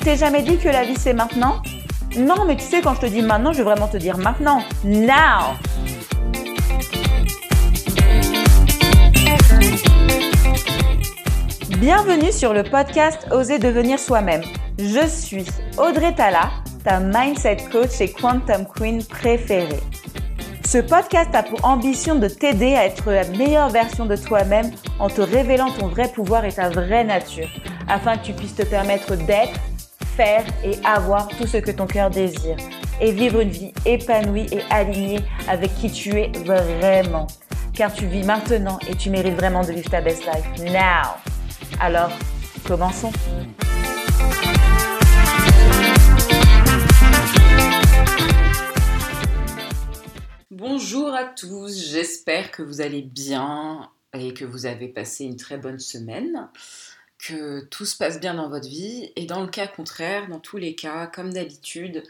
t'es jamais dit que la vie c'est maintenant? Non, mais tu sais, quand je te dis maintenant, je veux vraiment te dire maintenant. Now Bienvenue sur le podcast Oser devenir soi-même. Je suis Audrey Tala, ta mindset coach et quantum queen préférée. Ce podcast a pour ambition de t'aider à être la meilleure version de toi-même en te révélant ton vrai pouvoir et ta vraie nature, afin que tu puisses te permettre d'être, et avoir tout ce que ton cœur désire, et vivre une vie épanouie et alignée avec qui tu es vraiment. Car tu vis maintenant et tu mérites vraiment de vivre ta best life now. Alors, commençons. Bonjour à tous, j'espère que vous allez bien et que vous avez passé une très bonne semaine, que tout se passe bien dans votre vie et dans le cas contraire, dans tous les cas, comme d'habitude,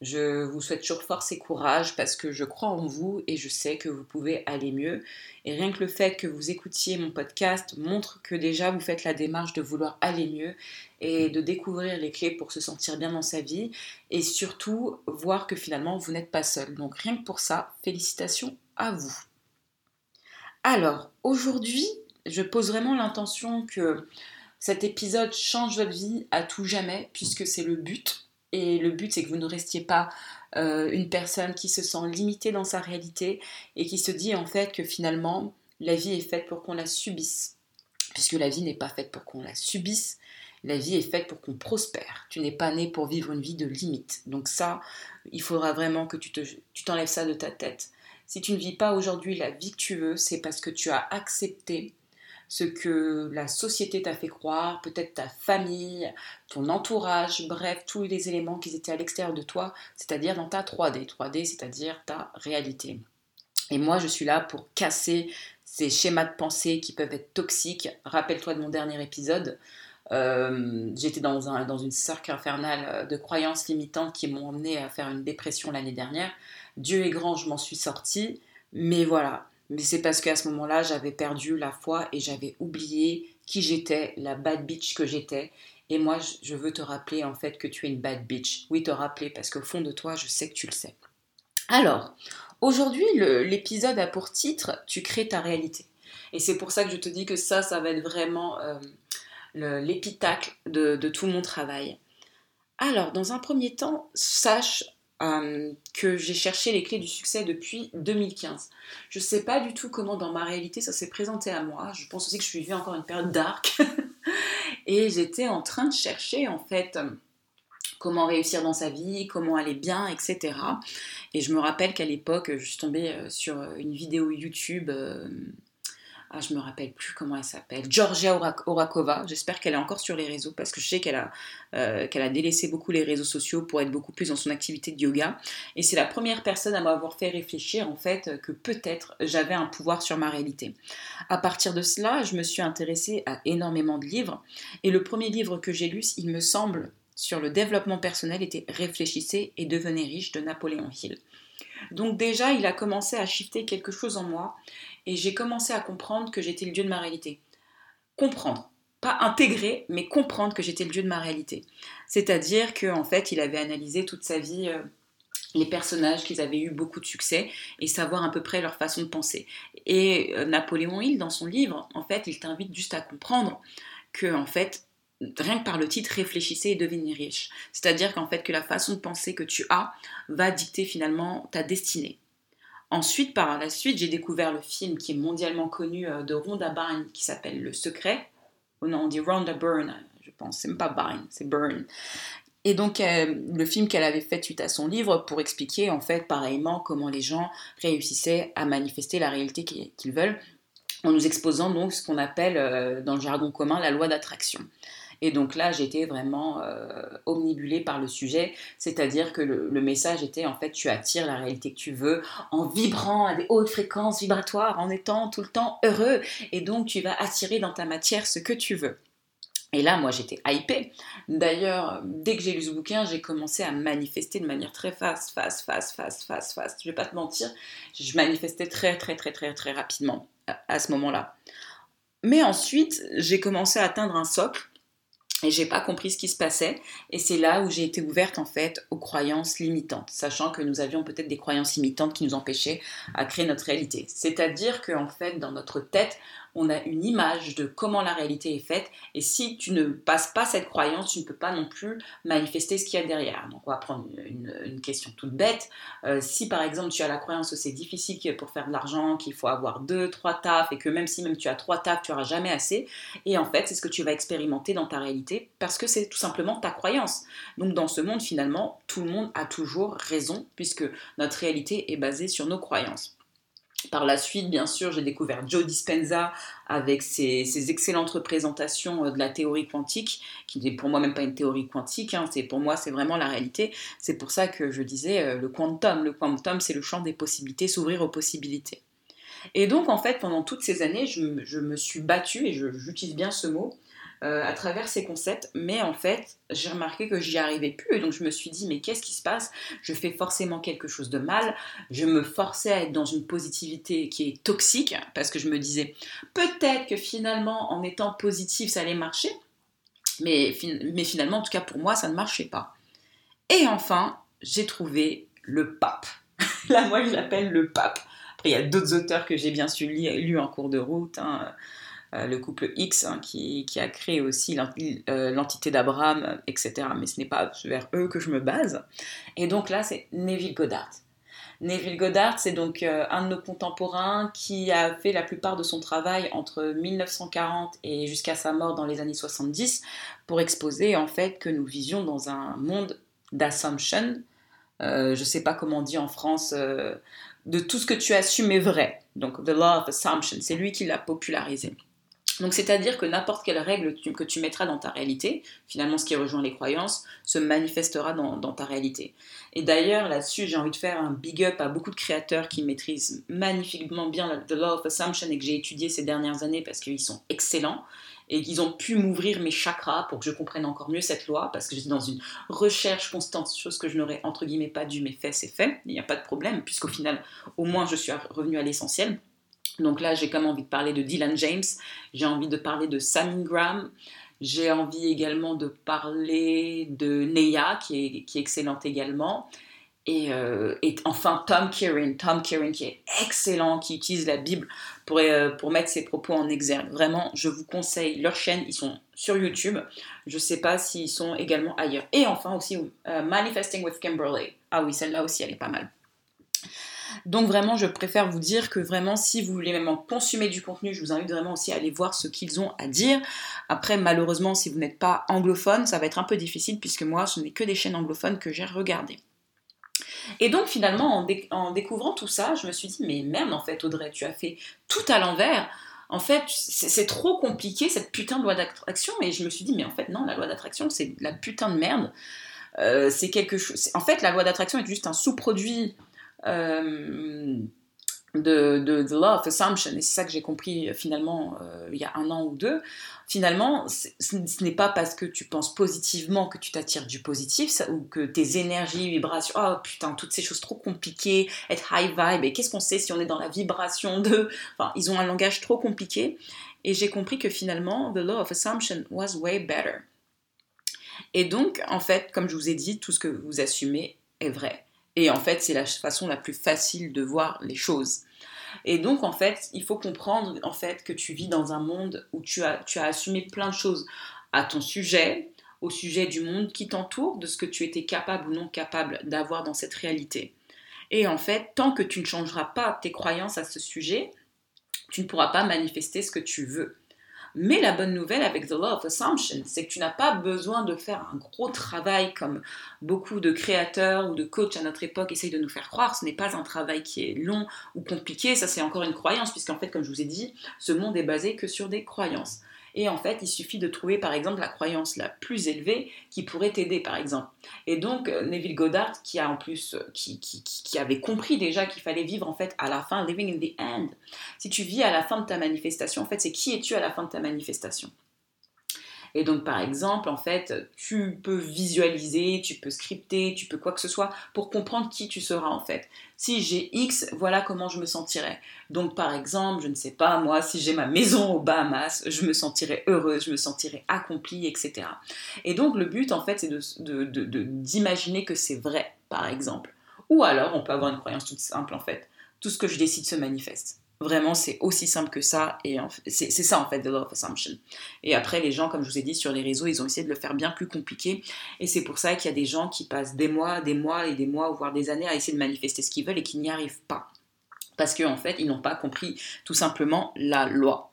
je vous souhaite toujours force et courage parce que je crois en vous et je sais que vous pouvez aller mieux. Et rien que le fait que vous écoutiez mon podcast montre que déjà vous faites la démarche de vouloir aller mieux et de découvrir les clés pour se sentir bien dans sa vie et surtout voir que finalement vous n'êtes pas seul. Donc rien que pour ça, félicitations à vous. Alors, aujourd'hui, je pose vraiment l'intention que cet épisode change votre vie à tout jamais puisque c'est le but et le but, c'est que vous ne restiez pas euh, une personne qui se sent limitée dans sa réalité et qui se dit en fait que finalement, la vie est faite pour qu'on la subisse. Puisque la vie n'est pas faite pour qu'on la subisse, la vie est faite pour qu'on prospère. Tu n'es pas né pour vivre une vie de limite. Donc ça, il faudra vraiment que tu t'enlèves ça de ta tête. Si tu ne vis pas aujourd'hui la vie que tu veux, c'est parce que tu as accepté ce que la société t'a fait croire, peut-être ta famille, ton entourage, bref, tous les éléments qui étaient à l'extérieur de toi, c'est-à-dire dans ta 3D. 3D, c'est-à-dire ta réalité. Et moi, je suis là pour casser ces schémas de pensée qui peuvent être toxiques. Rappelle-toi de mon dernier épisode. Euh, j'étais dans, un, dans une cercle infernale de croyances limitantes qui m'ont emmené à faire une dépression l'année dernière. Dieu est grand, je m'en suis sortie. Mais voilà, mais c'est parce qu'à ce moment-là, j'avais perdu la foi et j'avais oublié qui j'étais, la bad bitch que j'étais. Et moi, je veux te rappeler en fait que tu es une bad bitch. Oui, te rappeler parce qu'au fond de toi, je sais que tu le sais. Alors, aujourd'hui, l'épisode a pour titre Tu crées ta réalité. Et c'est pour ça que je te dis que ça, ça va être vraiment euh, l'épitacle de, de tout mon travail. Alors, dans un premier temps, sache euh, que j'ai cherché les clés du succès depuis 2015. Je ne sais pas du tout comment dans ma réalité ça s'est présenté à moi. Je pense aussi que je vivais encore une période dark. et j'étais en train de chercher en fait comment réussir dans sa vie, comment aller bien, etc. Et je me rappelle qu'à l'époque, je suis tombée euh, sur une vidéo YouTube euh, ah, je me rappelle plus comment elle s'appelle, Georgia Orakova. J'espère qu'elle est encore sur les réseaux parce que je sais qu'elle a, euh, qu'elle a délaissé beaucoup les réseaux sociaux pour être beaucoup plus dans son activité de yoga. Et c'est la première personne à m'avoir fait réfléchir en fait que peut-être j'avais un pouvoir sur ma réalité. À partir de cela, je me suis intéressée à énormément de livres. Et le premier livre que j'ai lu, il me semble, sur le développement personnel était Réfléchissez et devenez riche de Napoléon Hill. Donc déjà, il a commencé à shifter quelque chose en moi et j'ai commencé à comprendre que j'étais le dieu de ma réalité. Comprendre, pas intégrer, mais comprendre que j'étais le dieu de ma réalité. C'est-à-dire qu'en fait, il avait analysé toute sa vie euh, les personnages qui avaient eu beaucoup de succès et savoir à peu près leur façon de penser. Et euh, Napoléon Hill, dans son livre, en fait, il t'invite juste à comprendre que, en fait, rien que par le titre, réfléchissez et devenez riche. C'est-à-dire qu'en fait, que la façon de penser que tu as va dicter finalement ta destinée. Ensuite, par la suite, j'ai découvert le film qui est mondialement connu euh, de Rhonda Byrne qui s'appelle Le Secret. Oh non, on dit Rhonda Byrne, je pense. C'est même pas Byrne, c'est Byrne. Et donc, euh, le film qu'elle avait fait suite à son livre pour expliquer, en fait, pareillement, comment les gens réussissaient à manifester la réalité qu'ils veulent, en nous exposant donc ce qu'on appelle, euh, dans le jargon commun, la loi d'attraction. Et donc là, j'étais vraiment euh, omnibulée par le sujet, c'est-à-dire que le, message était en fait, tu attires la réalité que tu veux en vibrant à des hautes fréquences vibratoires, en étant tout le temps heureux, et donc tu vas attirer dans ta matière ce que tu veux. Et là, moi, j'étais hypée. D'ailleurs, dès que j'ai lu ce bouquin, j'ai commencé à manifester de manière très fast, fast, fast, fast, fast, fast. Je vais pas te mentir, je manifestais très, très, très, très, très rapidement à ce moment-là. Mais ensuite, j'ai commencé à atteindre un socle et j'ai pas compris ce qui se passait. Et c'est là où j'ai été ouverte en fait aux croyances limitantes, sachant que nous avions peut-être des croyances limitantes qui nous empêchaient à créer notre réalité. C'est-à-dire qu'en fait, dans notre tête, on a une image de comment la réalité est faite. Et si tu ne passes pas cette croyance, tu ne peux pas non plus manifester ce qu'il y a derrière. Donc on va prendre une, question toute bête. Euh, si par exemple tu as la croyance que c'est difficile pour faire de l'argent, qu'il faut avoir deux, trois tafs, et que même si même tu as trois tafs, tu n'auras jamais assez. Et en fait, c'est ce que tu vas expérimenter dans ta réalité parce que c'est tout simplement ta croyance. Donc dans ce monde, finalement, tout le monde a toujours raison puisque notre réalité est basée sur nos croyances. Par la suite, bien sûr, j'ai découvert Joe Dispenza avec ses, excellentes représentations euh, de la théorie quantique, qui n'est pour moi même pas une théorie quantique, hein, c'est pour moi c'est vraiment la réalité. C'est pour ça que je disais euh, le quantum. Le quantum, c'est le champ des possibilités, s'ouvrir aux possibilités. Et donc, en fait, pendant toutes ces années, je, je me suis battue, et j'utilise bien ce mot, euh, à travers ces concepts, mais en fait, j'ai remarqué que j'y arrivais plus, et donc je me suis dit, mais qu'est-ce qui se passe? Je fais forcément quelque chose de mal, je me forçais à être dans une positivité qui est toxique, parce que je me disais, peut-être que finalement, en étant positif, ça allait marcher, mais, finalement, en tout cas pour moi, ça ne marchait pas. Et enfin, j'ai trouvé le pape. Là, moi, je l'appelle le pape. Après, il y a d'autres auteurs que j'ai bien su lire, en cours de route. Hein. Euh, le couple X hein, qui, a créé aussi euh, l'entité d'Abraham, etc. Mais ce n'est pas vers eux que je me base. Et donc là, c'est Neville Goddard. Neville Goddard, c'est donc euh, un de nos contemporains qui a fait la plupart de son travail entre 1940 et jusqu'à sa mort dans les années 70 pour exposer en fait que nous visions dans un monde d'assumption. je ne sais pas comment on dit en France, de tout ce que tu assumes est vrai. Donc, the law of assumption, c'est lui qui l'a popularisé. Donc c'est-à-dire que n'importe quelle règle que tu mettras dans ta réalité, finalement ce qui rejoint les croyances, se manifestera dans, ta réalité. Et d'ailleurs là-dessus j'ai envie de faire un big up à beaucoup de créateurs qui maîtrisent magnifiquement bien The Law of Assumption et que j'ai étudié ces dernières années parce qu'ils sont excellents et qu'ils ont pu m'ouvrir mes chakras pour que je comprenne encore mieux cette loi parce que j'étais dans une recherche constante, chose que je n'aurais entre guillemets pas dû mais fait c'est fait, il n'y a pas de problème puisqu'au final au moins je suis revenu à l'essentiel. Donc là, j'ai comme envie de parler de Dylan James, j'ai envie de parler de Sam Ingram, j'ai envie également de parler de Neya, qui est, excellente également. Et, euh, enfin Tom Kieran, Tom Kieran qui est excellent, qui utilise la Bible pour, euh, pour mettre ses propos en exergue. Vraiment, je vous conseille leur chaîne, ils sont sur YouTube. Je ne sais pas s'ils sont également ailleurs. Et enfin aussi euh, Manifesting with Kimberly. Ah oui, celle-là aussi, elle est pas mal. Donc vraiment, je préfère vous dire que vraiment, si vous voulez même consommer du contenu, je vous invite vraiment aussi à aller voir ce qu'ils ont à dire. Après, malheureusement, si vous n'êtes pas anglophone, ça va être un peu difficile puisque moi, ce n'est que des chaînes anglophones que j'ai regardées. Et donc finalement, en, découvrant tout ça, je me suis dit, mais merde, en fait, Audrey, tu as fait tout à l'envers. En fait, c'est trop compliqué, cette putain de loi d'attraction. Et je me suis dit, mais en fait, non, la loi d'attraction, c'est la putain de merde. Euh, c'est quelque chose. En fait, la loi d'attraction est juste un sous-produit de, de, The Law of Assumption, et c'est ça que j'ai compris euh, finalement euh, il y a un an ou deux, finalement, ce n'est pas parce que tu penses positivement que tu t'attires du positif, ou que tes énergies, vibrations, oh putain, toutes ces choses trop compliquées, être high vibe, et qu'est-ce qu'on sait si on est dans la vibration de... Enfin, ils ont un langage trop compliqué, et j'ai compris que finalement, The Law of Assumption was way better. Et donc, en fait, comme je vous ai dit, tout ce que vous assumez est vrai. Et en fait, c'est la façon la plus facile de voir les choses. Et donc, en fait, il faut comprendre en fait que tu vis dans un monde où tu as, tu as assumé plein de choses à ton sujet, au sujet du monde qui t'entoure, de ce que tu étais capable ou non capable d'avoir dans cette réalité. Et en fait, tant que tu ne changeras pas tes croyances à ce sujet, tu ne pourras pas manifester ce que tu veux. Mais la bonne nouvelle avec The Law of Assumption, c'est que tu n'as pas besoin de faire un gros travail comme beaucoup de créateurs ou de coachs à notre époque essayent de nous faire croire. Ce n'est pas un travail qui est long ou compliqué, ça c'est encore une croyance, puisqu'en fait, comme je vous ai dit, ce monde est basé que sur des croyances. Et en fait, il suffit de trouver par exemple la croyance la plus élevée qui pourrait t'aider par exemple. Et donc euh, Neville Goddard, qui a en plus, euh, qui, qui, avait compris déjà qu'il fallait vivre en fait à la fin, living in the end. Si tu vis à la fin de ta manifestation, en fait, c'est qui es-tu à la fin de ta manifestation? Et donc, par exemple, en fait, tu peux visualiser, tu peux scripter, tu peux quoi que ce soit pour comprendre qui tu seras en fait. Si j'ai X, voilà comment je me sentirais. Donc, par exemple, je ne sais pas, moi, si j'ai ma maison aux Bahamas, je me sentirais heureuse, je me sentirais accomplie, etc. Et donc, le but, en fait, c'est d'imaginer de, que c'est vrai, par exemple. Ou alors, on peut avoir une croyance toute simple, en fait. Tout ce que je décide se manifeste. Vraiment, c'est aussi simple que ça. Et c'est ça, en fait, the law of assumption. Et après, les gens, comme je vous ai dit, sur les réseaux, ils ont essayé de le faire bien plus compliqué. Et c'est pour ça qu'il y a des gens qui passent des mois, des mois et des mois, voire des années à essayer de manifester ce qu'ils veulent et qui n'y arrivent pas. Parce qu'en en fait, ils n'ont pas compris tout simplement la loi.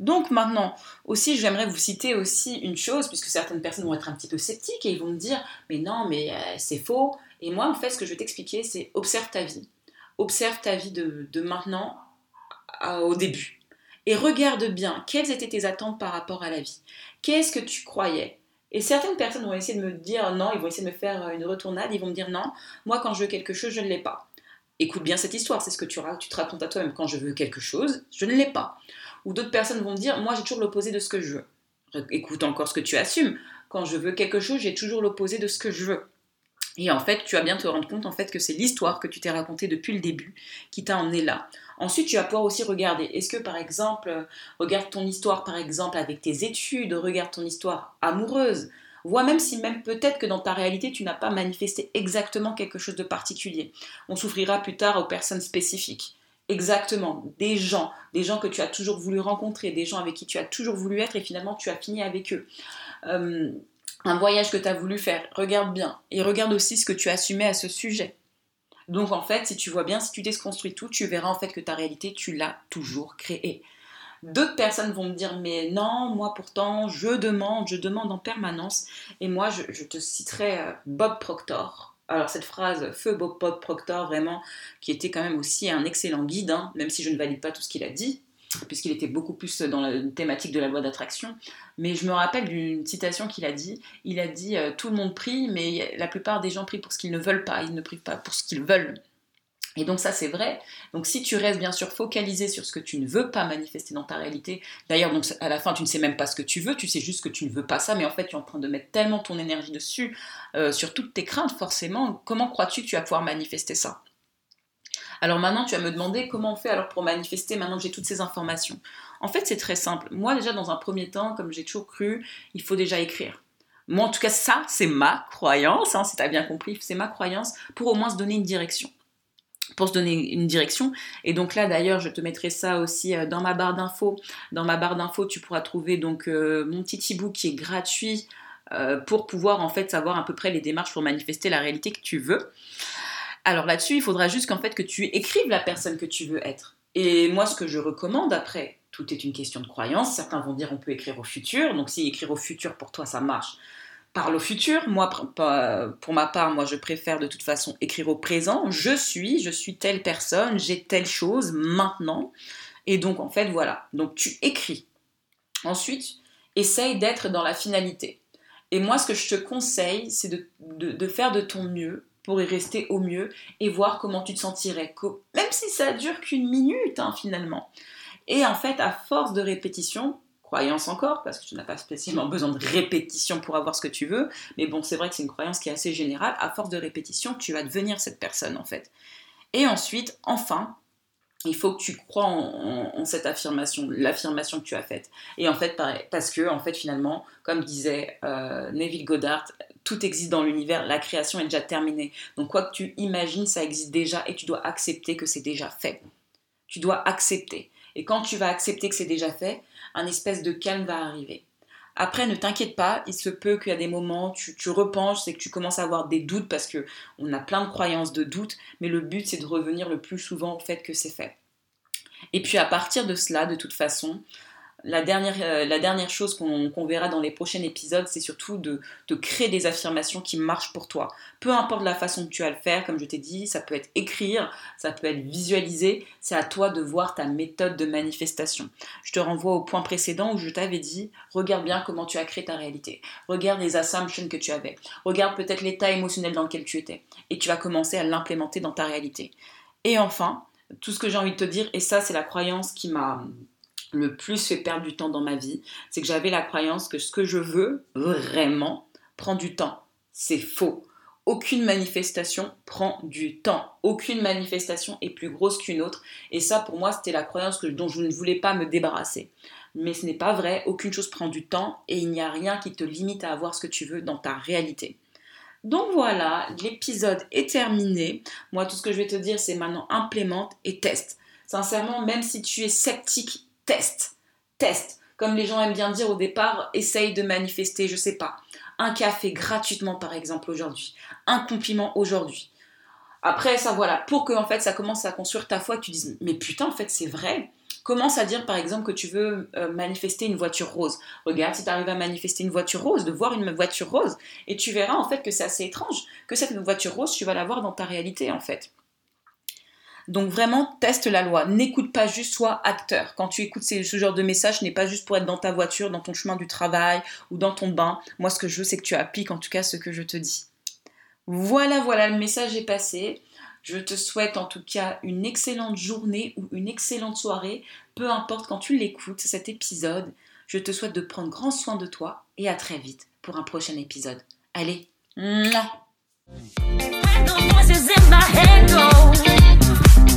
Donc maintenant, aussi, j'aimerais vous citer aussi une chose, puisque certaines personnes vont être un petit peu sceptiques et ils vont me dire, mais non, mais euh, c'est faux. Et moi, en fait, ce que je vais t'expliquer, c'est observe ta vie. Observe ta vie de, de maintenant au début. Et regarde bien quelles étaient tes attentes par rapport à la vie. Qu'est-ce que tu croyais? Et certaines personnes vont essayer de me dire non, ils vont essayer de me faire une retournade, ils vont me dire non, moi quand je veux quelque chose, je ne l'ai pas. Écoute bien cette histoire, c'est ce que tu, tu te racontes à toi-même. Quand je veux quelque chose, je ne l'ai pas. Ou d'autres personnes vont me dire moi j'ai toujours l'opposé de ce que je veux. Écoute encore ce que tu assumes. Quand je veux quelque chose, j'ai toujours l'opposé de ce que je veux. Et en fait, tu vas bien te rendre compte en fait que c'est l'histoire que tu t'es racontée depuis le début qui t'a emmené là. Ensuite, tu vas pouvoir aussi regarder. Est-ce que par exemple, euh, regarde ton histoire par exemple avec tes études, regarde ton histoire amoureuse. Vois même si même peut-être que dans ta réalité, tu n'as pas manifesté exactement quelque chose de particulier. On souffrira plus tard aux personnes spécifiques. Exactement, des gens, des gens que tu as toujours voulu rencontrer, des gens avec qui tu as toujours voulu être et finalement tu as fini avec eux. Euh, un voyage que tu as voulu faire, regarde bien. Et regarde aussi ce que tu as assumé à ce sujet. Donc en fait, si tu vois bien, si tu déconstruis tout, tu verras en fait que ta réalité, tu l'as toujours créée. D'autres personnes vont me dire, mais non, moi pourtant, je demande, je demande en permanence. Et moi, je, te citerai euh, Bob Proctor. Alors cette phrase, feu Bob, Proctor, vraiment, qui était quand même aussi un excellent guide, hein, même si je ne valide pas tout ce qu'il a dit, puisqu'il était beaucoup plus dans la thématique de la loi d'attraction. Mais je me rappelle d'une citation qu'il a dit. Il a dit euh, Tout le monde prie, mais la plupart des gens prient pour ce qu'ils ne veulent pas, ils ne prient pas pour ce qu'ils veulent. Et donc ça c'est vrai. Donc si tu restes bien sûr focalisé sur ce que tu ne veux pas manifester dans ta réalité, d'ailleurs donc à la fin tu ne sais même pas ce que tu veux, tu sais juste que tu ne veux pas ça, mais en fait tu es en train de mettre tellement ton énergie dessus, euh, sur toutes tes craintes forcément, comment crois-tu que tu vas pouvoir manifester ça? Alors maintenant, tu vas me demander comment on fait alors pour manifester maintenant que j'ai toutes ces informations. En fait, c'est très simple. Moi, déjà, dans un premier temps, comme j'ai toujours cru, il faut déjà écrire. Moi, en tout cas, ça, c'est ma croyance, hein, si tu as bien compris, c'est ma croyance pour au moins se donner une direction pour se donner une direction. Et donc là, d'ailleurs, je te mettrai ça aussi euh, dans ma barre d'infos. Dans ma barre d'infos, tu pourras trouver donc euh, mon petit e-book qui est gratuit euh, pour pouvoir en fait savoir à peu près les démarches pour manifester la réalité que tu veux. Alors là-dessus, il faudra juste qu'en fait que tu écrives la personne que tu veux être. Et moi, ce que je recommande après, tout est une question de croyance. Certains vont dire on peut écrire au futur. Donc si écrire au futur pour toi ça marche, parle au futur. Moi, pour ma part, moi je préfère de toute façon écrire au présent. Je suis, je suis telle personne, j'ai telle chose maintenant. Et donc en fait voilà. Donc tu écris. Ensuite, essaye d'être dans la finalité. Et moi, ce que je te conseille, c'est de faire de ton mieux pour y rester au mieux et voir comment tu te sentirais, même si ça dure qu'une minute hein, finalement. Et en fait, à force de répétition, croyance encore, parce que tu n'as pas spécialement besoin de répétition pour avoir ce que tu veux, mais bon, c'est vrai que c'est une croyance qui est assez générale, à force de répétition, tu vas devenir cette personne en fait. Et ensuite, enfin, il faut que tu crois en, cette affirmation, l'affirmation que tu as faite. Et en fait, parce que, en fait, finalement, comme disait euh, Neville Goddard, tout existe dans l'univers, la création est déjà terminée. Donc quoi que tu imagines, ça existe déjà et tu dois accepter que c'est déjà fait. Tu dois accepter. Et quand tu vas accepter que c'est déjà fait, un espèce de calme va arriver. Après, ne t'inquiète pas, il se peut qu'il y a des moments, tu, tu repenses et que tu commences à avoir des doutes parce que on a plein de croyances de doutes, mais le but c'est de revenir le plus souvent au fait que c'est fait. Et puis à partir de cela, de toute façon, la dernière, euh, la dernière chose qu'on verra dans les prochains épisodes, c'est surtout de, créer des affirmations qui marchent pour toi. Peu importe la façon que tu vas le faire, comme je t'ai dit, ça peut être écrire, ça peut être visualiser, c'est à toi de voir ta méthode de manifestation. Je te renvoie au point précédent où je t'avais dit, regarde bien comment tu as créé ta réalité, regarde les assumptions que tu avais, regarde peut-être l'état émotionnel dans lequel tu étais, et tu vas commencer à l'implémenter dans ta réalité. Et enfin, tout ce que j'ai envie de te dire, et ça c'est la croyance qui m'a le plus fait perdre du temps dans ma vie, c'est que j'avais la croyance que ce que je veux vraiment prend du temps. C'est faux. Aucune manifestation prend du temps. Aucune manifestation est plus grosse qu'une autre. Et ça, pour moi, c'était la croyance dont je ne voulais pas me débarrasser. Mais ce n'est pas vrai. Aucune chose prend du temps et il n'y a rien qui te limite à avoir ce que tu veux dans ta réalité. Donc voilà, l'épisode est terminé. Moi, tout ce que je vais te dire, c'est maintenant implémente et teste. Sincèrement, même si tu es sceptique, teste. Teste. Comme les gens aiment bien dire au départ, essaye de manifester, je sais pas, un café gratuitement par exemple aujourd'hui, un compliment aujourd'hui. Après ça voilà, pour que en fait ça commence à construire ta foi, que tu dises mais putain en fait c'est vrai. Commence à dire par exemple que tu veux euh, manifester une voiture rose. Regarde si tu arrives à manifester une voiture rose, de voir une voiture rose, et tu verras en fait que c'est assez étrange, que cette voiture rose, tu vas la voir dans ta réalité en fait. Donc vraiment, teste la loi. N'écoute pas juste, sois acteur. Quand tu écoutes ce genre de message, ce n'est pas juste pour être dans ta voiture, dans ton chemin du travail ou dans ton bain. Moi, ce que je veux, c'est que tu appliques en tout cas ce que je te dis. Voilà, voilà, le message est passé. Je te souhaite en tout cas une excellente journée ou une excellente soirée, peu importe quand tu l'écoutes, cet épisode. Je te souhaite de prendre grand soin de toi et à très vite pour un prochain épisode. Allez, That's